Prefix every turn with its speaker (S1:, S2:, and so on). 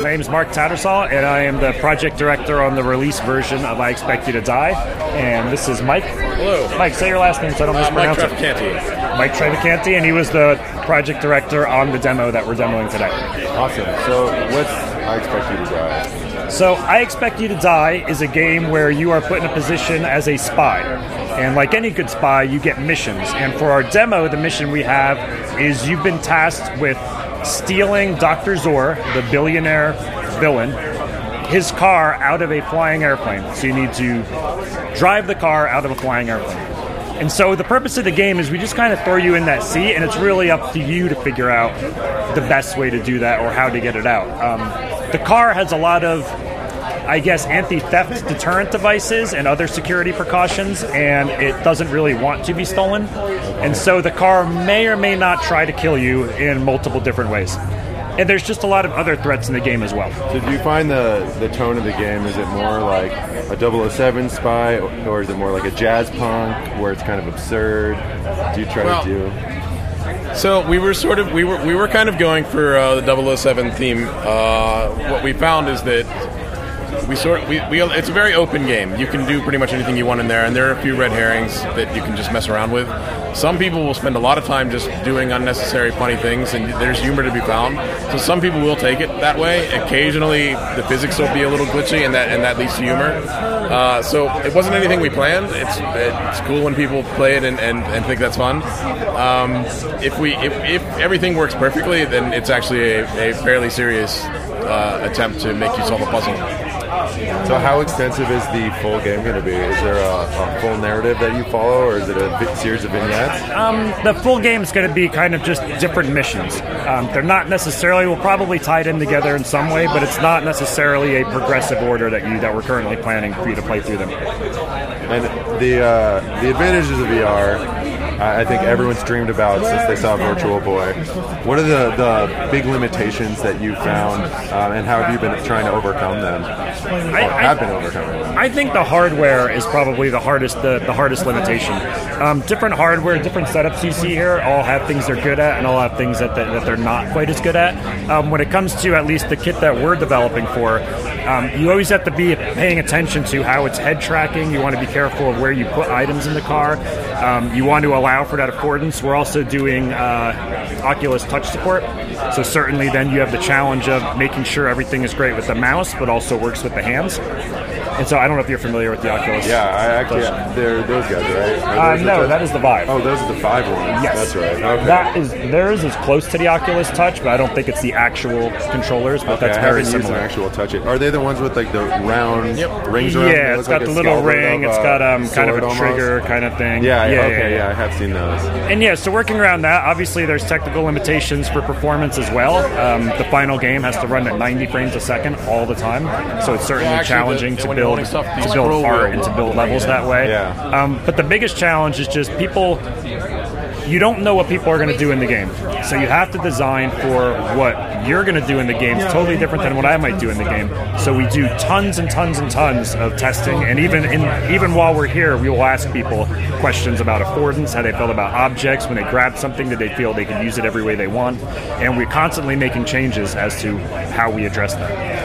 S1: My name is Mark Tattersall, and I am the project director on the release version of I Expect You to Die. And this is Mike.
S2: Hello.
S1: Mike, say your last name so I don't
S2: Uh, Mike
S1: mispronounce it.
S2: Traficanti.
S1: Mike Traficanti, and he was the project director on the demo that we're demoing today.
S3: Awesome. So, what's I expect you to die?
S1: So, I Expect You to Die is a game where you are put in a position as a spy. And like any good spy, you get missions. And for our demo, the mission we have is you've been tasked with stealing Dr. Zor, the billionaire villain, his car out of a flying airplane. So you need to drive the car out of a flying airplane. And so the purpose of the game is we just kind of throw you in that seat, and it's really up to you to figure out the best way to do that or how to get it out. Um, the car has a lot of, I guess, anti theft deterrent devices and other security precautions, and it doesn't really want to be stolen. And so the car may or may not try to kill you in multiple different ways. And there's just a lot of other threats in the game as well.
S3: So, do you find the the tone of the game is it more like a 007 spy, or is it more like a Jazzpunk where it's kind of absurd? Do you try
S2: Well-
S3: to do?
S2: So we were sort of we were we were kind of going for uh, the 007 theme. Uh, what we found is that we sort we, we it's a very open game. You can do pretty much anything you want in there, and there are a few red herrings that you can just mess around with. Some people will spend a lot of time just doing unnecessary funny things, and there's humor to be found. So some people will take it that way. Occasionally, the physics will be a little glitchy, and that and that leads to humor. Uh, so it wasn't anything we planned. It's it's cool when people play it and, and, and think that's fun. Um, if we if, if everything works perfectly, then it's actually a, a fairly serious uh, attempt to make you solve a puzzle.
S3: So, how extensive is the full game going to be? Is there a, a full narrative that you follow, or is it a vi- series of vignettes?
S1: The full game is going to be kind of just different missions. Um, they're not necessarily. We'll probably tie them together in some way, but it's not necessarily a progressive order that you that we're currently planning for you to play through them.
S3: And the uh, the advantages of VR, I I think everyone's dreamed about since they saw Virtual Boy. What are the, the big limitations that you found, um, and how have you been trying to overcome them? Or
S1: I-
S3: have been overcoming them?
S1: I think the hardware is probably the hardest the, the hardest limitation. Um, different hardware, different setups you see here all have things they're good at, and all have things that, that, that they're not quite as good at. Um, when it comes to at least the kit that we're developing for, um, you always have to be paying attention to how it's head tracking. You want to be careful of where you put items in the car. Um, you want to allow for that affordance. We're also doing uh, Oculus Touch support, so certainly then you have the challenge of making sure everything is great with the mouse, but also works with the hands. And so I don't know if you're familiar with the Oculus.
S3: Yeah, I actually, yeah, they're those guys, right?
S1: Uh,
S3: Are those
S1: no,
S3: the-
S1: that is the Vive.
S3: Oh, those are the Vive ones.
S1: yes,
S3: that's right. Okay.
S1: That is theirs is close to the Oculus Touch, but I don't think it's the actual controllers. But
S3: Okay,
S1: that's
S3: I
S1: very
S3: haven't used an
S1: similar.
S3: actual touch it. Are they the ones with like the round rings around?
S1: Yeah,
S3: They
S1: it's
S3: look
S1: got
S3: like
S1: the little ring.
S3: of,
S1: It's
S3: uh,
S1: got um, kind of a
S3: almost?
S1: trigger kind of thing.
S3: Yeah,
S1: yeah,
S3: okay,
S1: yeah,
S3: yeah, I have seen those.
S1: And yeah, so working around that, obviously there's technical limitations for performance as well. Um, the final game has to run at 90 frames a second all the time, so it's certainly
S2: Yeah, actually,
S1: challenging
S2: the-
S1: to
S2: when you're
S1: build
S2: stuff, the
S1: to build art and to build levels that way.
S3: Yeah.
S1: Um, but the biggest challenge is just people. You don't know what people are going to do in the game, so you have to design for what you're going to do in the game. It's totally different than what I might do in the game. So we do tons and tons and tons of testing, and even in even while we're here, we will ask people questions about affordance, how they felt about objects when they grabbed something, did they feel they could use it every way they want, and we're constantly making changes as to how we address that.